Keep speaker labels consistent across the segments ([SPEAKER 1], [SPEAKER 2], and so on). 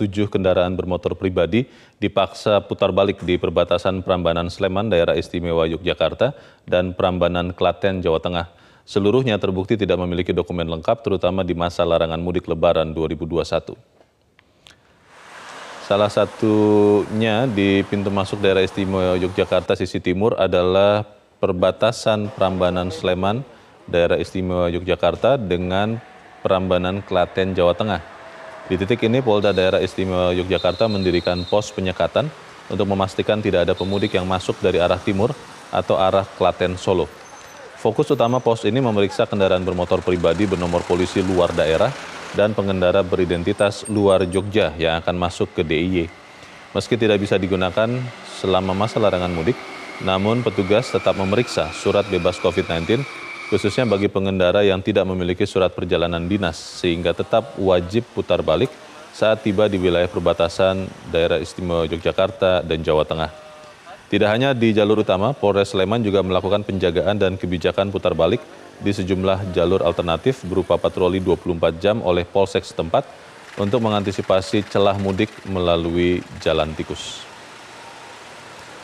[SPEAKER 1] tujuh kendaraan bermotor pribadi dipaksa putar balik di perbatasan Prambanan Sleman, daerah istimewa Yogyakarta, dan Prambanan Klaten, Jawa Tengah. Seluruhnya terbukti tidak memiliki dokumen lengkap, terutama di masa larangan mudik lebaran 2021. Salah satunya di pintu masuk daerah istimewa Yogyakarta sisi timur adalah perbatasan Prambanan Sleman, daerah istimewa Yogyakarta dengan Prambanan Klaten, Jawa Tengah. Di titik ini Polda Daerah Istimewa Yogyakarta mendirikan pos penyekatan untuk memastikan tidak ada pemudik yang masuk dari arah timur atau arah Klaten Solo. Fokus utama pos ini memeriksa kendaraan bermotor pribadi bernomor polisi luar daerah dan pengendara beridentitas luar Jogja yang akan masuk ke DIY. Meski tidak bisa digunakan selama masa larangan mudik, namun petugas tetap memeriksa surat bebas COVID-19 khususnya bagi pengendara yang tidak memiliki surat perjalanan dinas, sehingga tetap wajib putar balik saat tiba di wilayah perbatasan daerah istimewa Yogyakarta dan Jawa Tengah. Tidak hanya di jalur utama, Polres Sleman juga melakukan penjagaan dan kebijakan putar balik di sejumlah jalur alternatif berupa patroli 24 jam oleh Polsek setempat untuk mengantisipasi celah mudik melalui jalan tikus.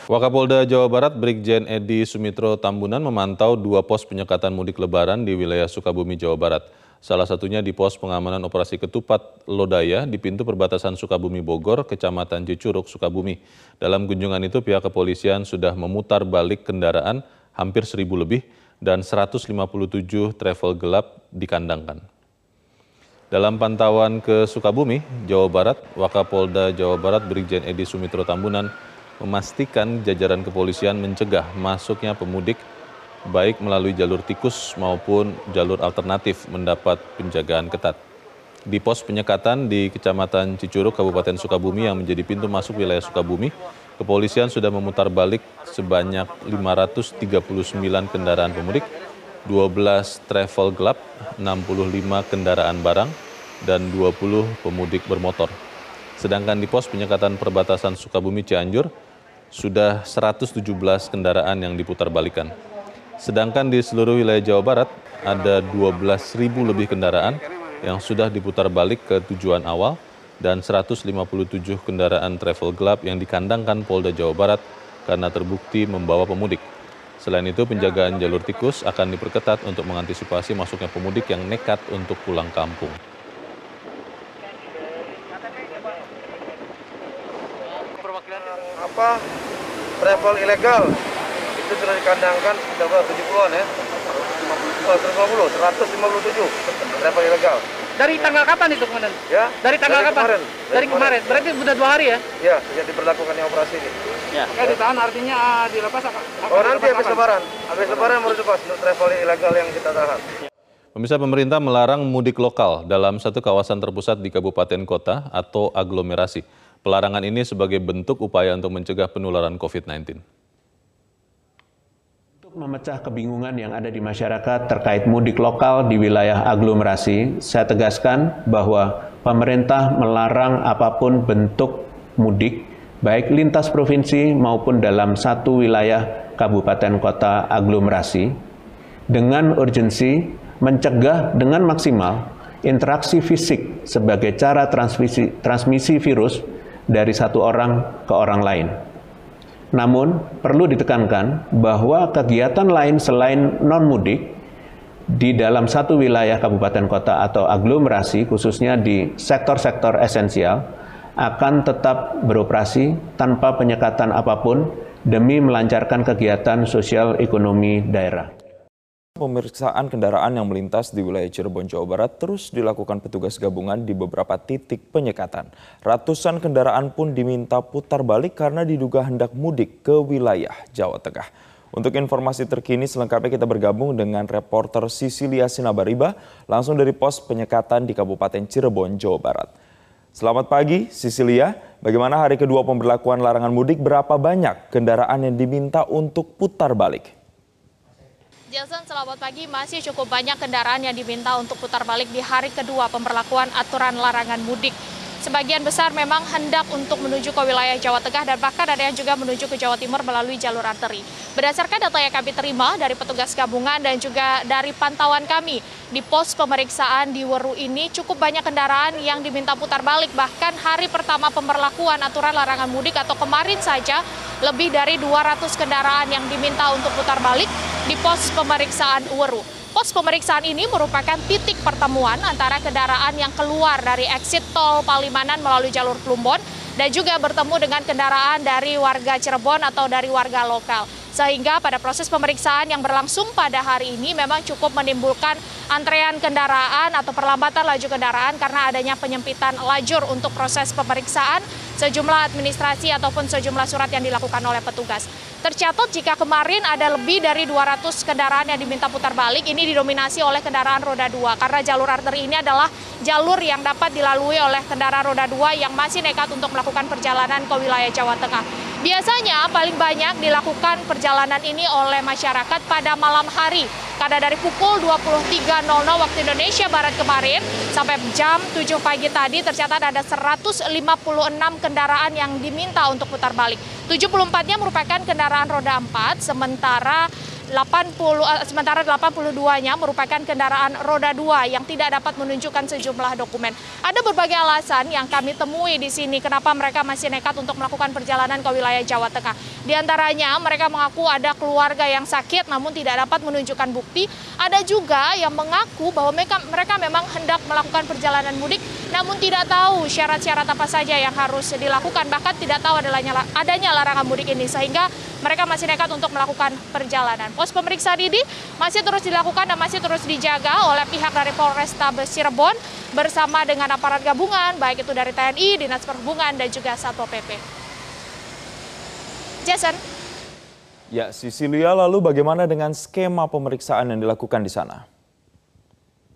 [SPEAKER 1] Wakapolda Jawa Barat Brigjen Edi Sumitro Tambunan memantau dua pos penyekatan mudik lebaran di wilayah Sukabumi, Jawa Barat. Salah satunya di pos pengamanan operasi ketupat Lodaya di pintu perbatasan Sukabumi Bogor, Kecamatan Cicuruk, Sukabumi. Dalam kunjungan itu pihak kepolisian sudah memutar balik kendaraan hampir seribu lebih dan 157 travel gelap dikandangkan. Dalam pantauan ke Sukabumi, Jawa Barat, Wakapolda Jawa Barat Brigjen Edi Sumitro Tambunan memastikan jajaran kepolisian mencegah masuknya pemudik baik melalui jalur tikus maupun jalur alternatif mendapat penjagaan ketat. Di pos penyekatan di Kecamatan Cicuruk, Kabupaten Sukabumi yang menjadi pintu masuk wilayah Sukabumi, kepolisian sudah memutar balik sebanyak 539 kendaraan pemudik, 12 travel gelap, 65 kendaraan barang, dan 20 pemudik bermotor. Sedangkan di pos penyekatan perbatasan Sukabumi Cianjur, sudah 117 kendaraan yang diputar balikan. Sedangkan di seluruh wilayah Jawa Barat ada 12.000 lebih kendaraan yang sudah diputar balik ke tujuan awal dan 157 kendaraan travel gelap yang dikandangkan Polda Jawa Barat karena terbukti membawa pemudik. Selain itu, penjagaan jalur tikus akan diperketat untuk mengantisipasi masuknya pemudik yang nekat untuk pulang kampung.
[SPEAKER 2] Apa travel ilegal itu sudah dikandangkan sekitar 70-an ya. Oh, 150, 157 travel ilegal.
[SPEAKER 3] Dari tanggal kapan itu kemudian?
[SPEAKER 2] Ya.
[SPEAKER 3] Dari tanggal
[SPEAKER 2] dari
[SPEAKER 3] kapan?
[SPEAKER 2] Kemarin.
[SPEAKER 3] Dari, kemarin. Berarti sudah dua hari ya?
[SPEAKER 2] Ya, sejak diberlakukannya operasi ini.
[SPEAKER 3] Ya. Eh, ditahan artinya uh, dilepas apa?
[SPEAKER 2] Oh, nanti habis lebaran. Habis lebaran baru dilepas untuk travel ilegal yang kita tahan.
[SPEAKER 1] Pemirsa pemerintah melarang mudik lokal dalam satu kawasan terpusat di kabupaten kota atau aglomerasi. Pelarangan ini sebagai bentuk upaya untuk mencegah penularan COVID-19.
[SPEAKER 4] Untuk memecah kebingungan yang ada di masyarakat terkait mudik lokal di wilayah aglomerasi, saya tegaskan bahwa pemerintah melarang apa pun bentuk mudik, baik lintas provinsi maupun dalam satu wilayah kabupaten kota aglomerasi, dengan urgensi mencegah dengan maksimal interaksi fisik sebagai cara transmisi, transmisi virus dari satu orang ke orang lain. Namun, perlu ditekankan bahwa kegiatan lain selain non-mudik di dalam satu wilayah kabupaten kota atau aglomerasi, khususnya di sektor-sektor esensial, akan tetap beroperasi tanpa penyekatan apa pun demi melancarkan kegiatan sosial ekonomi daerah.
[SPEAKER 5] Pemeriksaan kendaraan yang melintas di wilayah Cirebon, Jawa Barat terus dilakukan petugas gabungan di beberapa titik penyekatan. Ratusan kendaraan pun diminta putar balik karena diduga hendak mudik ke wilayah Jawa Tengah. Untuk informasi terkini selengkapnya kita bergabung dengan reporter Sisilia Sinabariba langsung dari pos penyekatan di Kabupaten Cirebon, Jawa Barat. Selamat pagi, Sisilia. Bagaimana hari kedua pemberlakuan larangan mudik? Berapa banyak kendaraan yang diminta untuk putar balik?
[SPEAKER 6] Jason, selamat pagi. Masih cukup banyak kendaraan yang diminta untuk putar balik di hari kedua pemberlakuan aturan larangan mudik.
[SPEAKER 7] sebagian besar memang hendak untuk menuju ke wilayah Jawa Tengah dan bahkan ada yang juga menuju ke Jawa Timur melalui jalur arteri. Berdasarkan data yang kami terima dari petugas gabungan dan juga dari pantauan kami di pos pemeriksaan di Weru ini cukup banyak kendaraan yang diminta putar balik bahkan hari pertama pemberlakuan aturan larangan mudik atau kemarin saja lebih dari 200 kendaraan yang diminta untuk putar balik di pos pemeriksaan Weru. Pos pemeriksaan ini merupakan titik pertemuan antara kendaraan yang keluar dari exit tol Palimanan melalui jalur Plumbon dan juga bertemu dengan kendaraan dari warga Cirebon atau dari warga lokal. Sehingga pada proses pemeriksaan yang berlangsung pada hari ini memang cukup menimbulkan antrean kendaraan atau perlambatan laju kendaraan karena adanya penyempitan lajur untuk proses pemeriksaan sejumlah administrasi ataupun sejumlah surat yang dilakukan oleh petugas. Tercatat jika kemarin ada lebih dari 200 kendaraan yang diminta putar balik, ini didominasi oleh kendaraan roda 2 karena jalur arteri ini adalah jalur yang dapat dilalui oleh kendaraan roda 2 yang masih nekat untuk melakukan perjalanan ke wilayah Jawa Tengah. Biasanya paling banyak dilakukan perjalanan ini oleh masyarakat pada malam hari karena dari pukul 23.00 waktu Indonesia Barat kemarin sampai jam 7 pagi tadi tercatat ada 156 kendaraan yang diminta untuk putar balik. 74-nya merupakan kendaraan roda 4, sementara 80 eh, sementara 82-nya merupakan kendaraan roda 2 yang tidak dapat menunjukkan sejumlah dokumen. Ada berbagai alasan yang kami temui di sini kenapa mereka masih nekat untuk melakukan perjalanan ke wilayah Jawa Tengah. Di antaranya mereka mengaku ada keluarga yang sakit namun tidak dapat menunjukkan bukti. Ada juga yang mengaku bahwa mereka, mereka memang hendak melakukan perjalanan mudik namun tidak tahu syarat-syarat apa saja yang harus dilakukan bahkan tidak tahu adanya adanya larangan mudik ini sehingga mereka masih nekat untuk melakukan perjalanan. Pos pemeriksaan ini masih terus dilakukan dan masih terus dijaga oleh pihak dari Polrestabes Cirebon bersama dengan aparat gabungan, baik itu dari TNI, Dinas Perhubungan, dan juga Satpol PP. Jason.
[SPEAKER 5] Ya, Sisilia lalu bagaimana dengan skema pemeriksaan yang dilakukan di sana?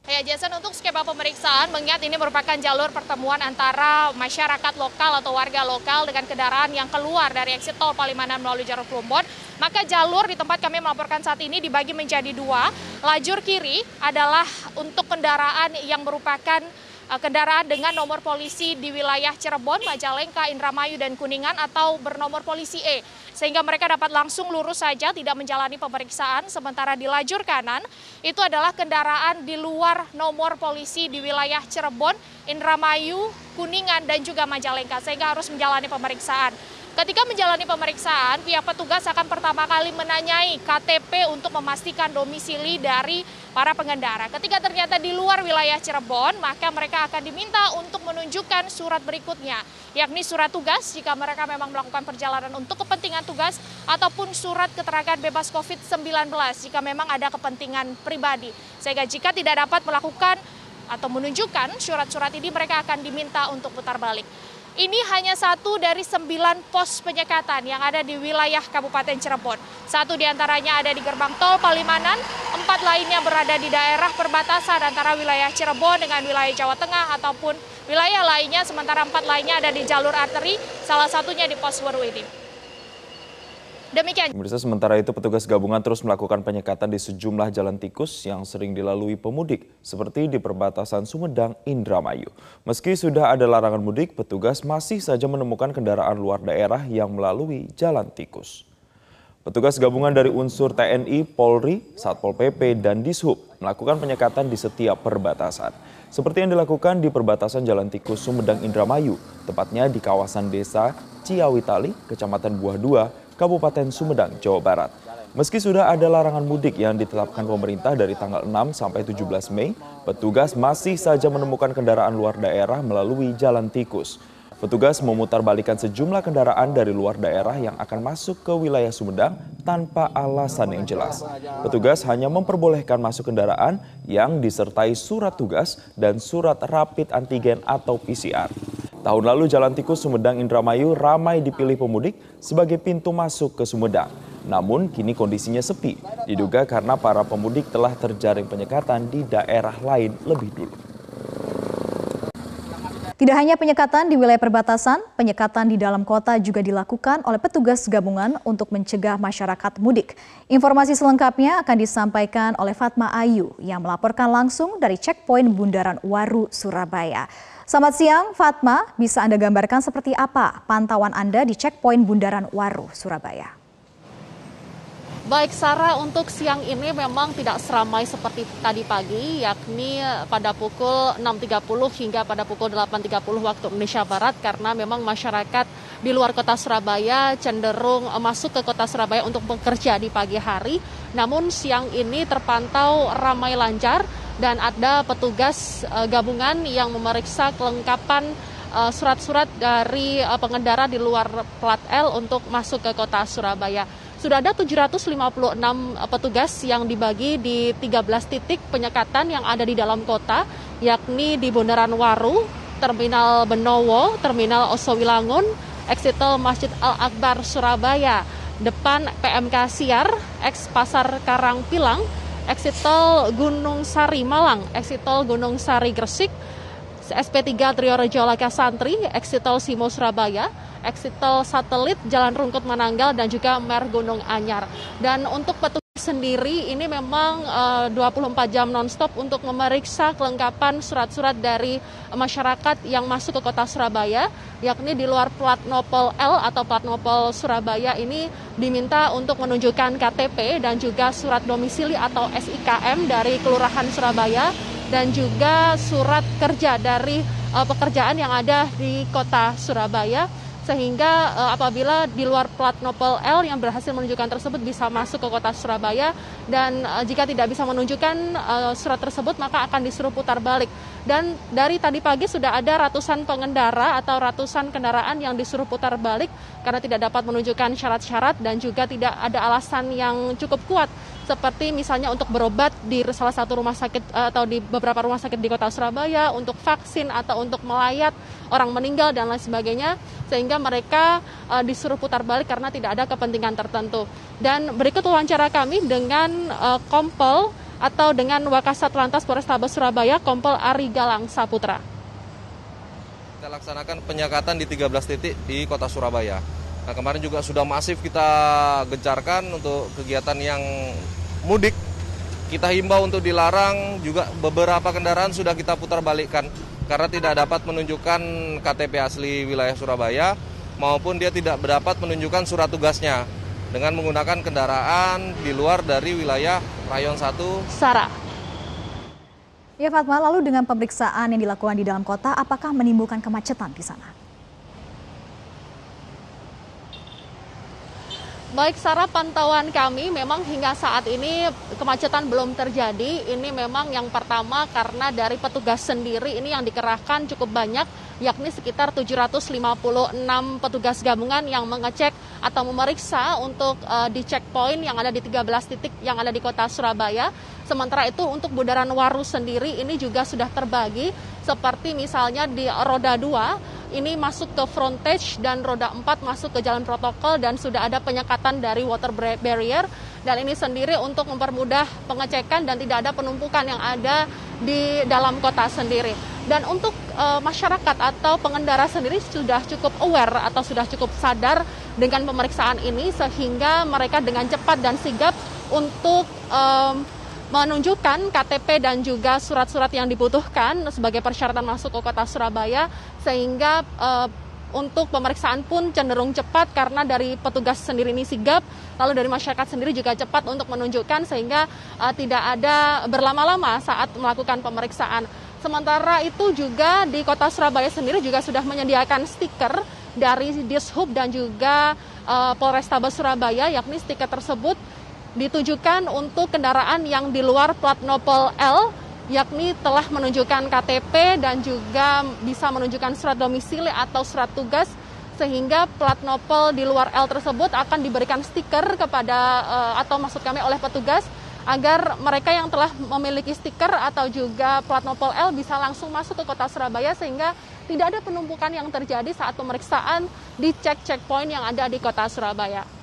[SPEAKER 7] Ya, Jason, untuk skema pemeriksaan, mengingat ini merupakan jalur pertemuan antara masyarakat lokal atau warga lokal dengan kendaraan yang keluar dari exit tol Palimanan melalui jalur Plumbon, maka jalur di tempat kami melaporkan saat ini dibagi menjadi dua. Lajur kiri adalah untuk kendaraan yang merupakan kendaraan dengan nomor polisi di wilayah Cirebon, Majalengka, Indramayu, dan Kuningan atau bernomor polisi E. Sehingga mereka dapat langsung lurus saja tidak menjalani pemeriksaan. Sementara di lajur kanan itu adalah kendaraan di luar nomor polisi di wilayah Cirebon, Indramayu, Kuningan, dan juga Majalengka. Sehingga harus menjalani pemeriksaan. Ketika menjalani pemeriksaan, pihak petugas akan pertama kali menanyai KTP untuk memastikan domisili dari para pengendara. Ketika ternyata di luar wilayah Cirebon, maka mereka akan diminta untuk menunjukkan surat berikutnya, yakni surat tugas jika mereka memang melakukan perjalanan untuk kepentingan tugas ataupun surat keterangan bebas COVID-19 jika memang ada kepentingan pribadi. Sehingga jika tidak dapat melakukan atau menunjukkan surat-surat ini mereka akan diminta untuk putar balik. Ini hanya satu dari sembilan pos penyekatan yang ada di wilayah Kabupaten Cirebon. Satu di antaranya ada di gerbang tol Palimanan, empat lainnya berada di daerah perbatasan antara wilayah Cirebon dengan wilayah Jawa Tengah ataupun wilayah lainnya, sementara empat lainnya ada di jalur arteri, salah satunya di pos Weru ini. Demikian.
[SPEAKER 5] Pemirsa sementara itu petugas gabungan terus melakukan penyekatan di sejumlah jalan tikus yang sering dilalui pemudik seperti di perbatasan Sumedang, Indramayu. Meski sudah ada larangan mudik, petugas masih saja menemukan kendaraan luar daerah yang melalui jalan tikus. Petugas gabungan dari unsur TNI, Polri, Satpol PP, dan Dishub melakukan penyekatan di setiap perbatasan. Seperti yang dilakukan di perbatasan Jalan Tikus Sumedang Indramayu, tepatnya di kawasan desa Ciawitali, Kecamatan Buah Dua, Kabupaten Sumedang, Jawa Barat. Meski sudah ada larangan mudik yang ditetapkan pemerintah dari tanggal 6 sampai 17 Mei, petugas masih saja menemukan kendaraan luar daerah melalui jalan tikus. Petugas memutarbalikan sejumlah kendaraan dari luar daerah yang akan masuk ke wilayah Sumedang tanpa alasan yang jelas. Petugas hanya memperbolehkan masuk kendaraan yang disertai surat tugas dan surat rapid antigen atau PCR. Tahun lalu Jalan Tikus Sumedang Indramayu ramai dipilih pemudik sebagai pintu masuk ke Sumedang. Namun kini kondisinya sepi, diduga karena para pemudik telah terjaring penyekatan di daerah lain lebih dulu.
[SPEAKER 8] Tidak hanya penyekatan di wilayah perbatasan, penyekatan di dalam kota juga dilakukan oleh petugas gabungan untuk mencegah masyarakat mudik. Informasi selengkapnya akan disampaikan oleh Fatma Ayu yang melaporkan langsung dari checkpoint Bundaran Waru, Surabaya. Selamat siang, Fatma. Bisa Anda gambarkan seperti apa pantauan Anda di checkpoint Bundaran Waru, Surabaya?
[SPEAKER 6] Baik Sarah, untuk siang ini memang tidak seramai seperti tadi pagi, yakni pada pukul 6.30 hingga pada pukul 8.30 waktu Indonesia Barat, karena memang masyarakat di luar kota Surabaya cenderung masuk ke kota Surabaya untuk bekerja di pagi hari. Namun siang ini terpantau ramai lancar dan ada petugas eh, gabungan yang memeriksa kelengkapan eh, surat-surat dari eh, pengendara di luar plat L untuk masuk ke kota Surabaya. Sudah ada 756 petugas yang dibagi di 13 titik penyekatan yang ada di dalam kota, yakni di Bundaran Waru, Terminal Benowo, Terminal Osowilangun, Exitel Masjid Al-Akbar Surabaya, depan PMK Siar, ex Pasar Karang Pilang, Exitel Gunung Sari Malang, Exitel Gunung Sari Gresik, SP3 Trio Rejo Laka Santri, Exitel Simo Surabaya, Exitel Satelit Jalan Rungkut Mananggal dan juga Mer Gunung Anyar. Dan untuk petugas sendiri ini memang uh, 24 jam nonstop untuk memeriksa kelengkapan surat-surat dari masyarakat yang masuk ke kota Surabaya, yakni di luar plat nopol L atau plat nopol Surabaya ini diminta untuk menunjukkan KTP dan juga surat domisili atau SIKM dari Kelurahan Surabaya dan juga surat kerja dari uh, pekerjaan yang ada di kota Surabaya sehingga uh, apabila di luar plat nopol L yang berhasil menunjukkan tersebut bisa masuk ke kota Surabaya dan uh, jika tidak bisa menunjukkan uh, surat tersebut maka akan disuruh putar balik. Dan dari tadi pagi sudah ada ratusan pengendara atau ratusan kendaraan yang disuruh putar balik karena tidak dapat menunjukkan syarat-syarat dan juga tidak ada alasan yang cukup kuat seperti misalnya untuk berobat di salah satu rumah sakit atau di beberapa rumah sakit di kota Surabaya, untuk vaksin atau untuk melayat orang meninggal dan lain sebagainya, sehingga mereka uh, disuruh putar balik karena tidak ada kepentingan tertentu. Dan berikut wawancara kami dengan uh, Kompol atau dengan Wakasat Lantas Polrestabes Surabaya, Kompol Ari Galang Saputra.
[SPEAKER 2] Kita laksanakan penyekatan di 13 titik di kota Surabaya. Nah kemarin juga sudah masif kita gencarkan untuk kegiatan yang mudik kita himbau untuk dilarang juga beberapa kendaraan sudah kita putar balikkan karena tidak dapat menunjukkan KTP asli wilayah Surabaya maupun dia tidak dapat menunjukkan surat tugasnya dengan menggunakan kendaraan di luar dari wilayah rayon 1
[SPEAKER 6] Sarah.
[SPEAKER 8] Ya Fatma, lalu dengan pemeriksaan yang dilakukan di dalam kota, apakah menimbulkan kemacetan di sana?
[SPEAKER 6] Baik, Sarah, pantauan kami memang hingga saat ini kemacetan belum terjadi. Ini memang yang pertama karena dari petugas sendiri ini yang dikerahkan cukup banyak, yakni sekitar 756 petugas gabungan yang mengecek atau memeriksa untuk uh, di checkpoint yang ada di 13 titik yang ada di kota Surabaya. Sementara itu untuk Bundaran Waru sendiri ini juga sudah terbagi seperti misalnya di roda 2 ini masuk ke frontage dan roda 4 masuk ke jalan protokol dan sudah ada penyekatan dari water barrier dan ini sendiri untuk mempermudah pengecekan dan tidak ada penumpukan yang ada di dalam kota sendiri. Dan untuk e, masyarakat atau pengendara sendiri sudah cukup aware atau sudah cukup sadar dengan pemeriksaan ini sehingga mereka dengan cepat dan sigap untuk e, menunjukkan KTP dan juga surat-surat yang dibutuhkan sebagai persyaratan masuk ke kota Surabaya sehingga uh, untuk pemeriksaan pun cenderung cepat karena dari petugas sendiri ini sigap, lalu dari masyarakat sendiri juga cepat untuk menunjukkan sehingga uh, tidak ada berlama-lama saat melakukan pemeriksaan. Sementara itu juga di kota Surabaya sendiri juga sudah menyediakan stiker dari Dishub dan juga uh, Polrestabes Surabaya, yakni stiker tersebut ditujukan untuk kendaraan yang di luar plat nopol L yakni telah menunjukkan KTP dan juga bisa menunjukkan surat domisili atau surat tugas sehingga plat nopol di luar L tersebut akan diberikan stiker kepada uh, atau maksud kami oleh petugas agar mereka yang telah memiliki stiker atau juga plat nopol L bisa langsung masuk ke kota Surabaya sehingga tidak ada penumpukan yang terjadi saat pemeriksaan di cek checkpoint yang ada di kota Surabaya.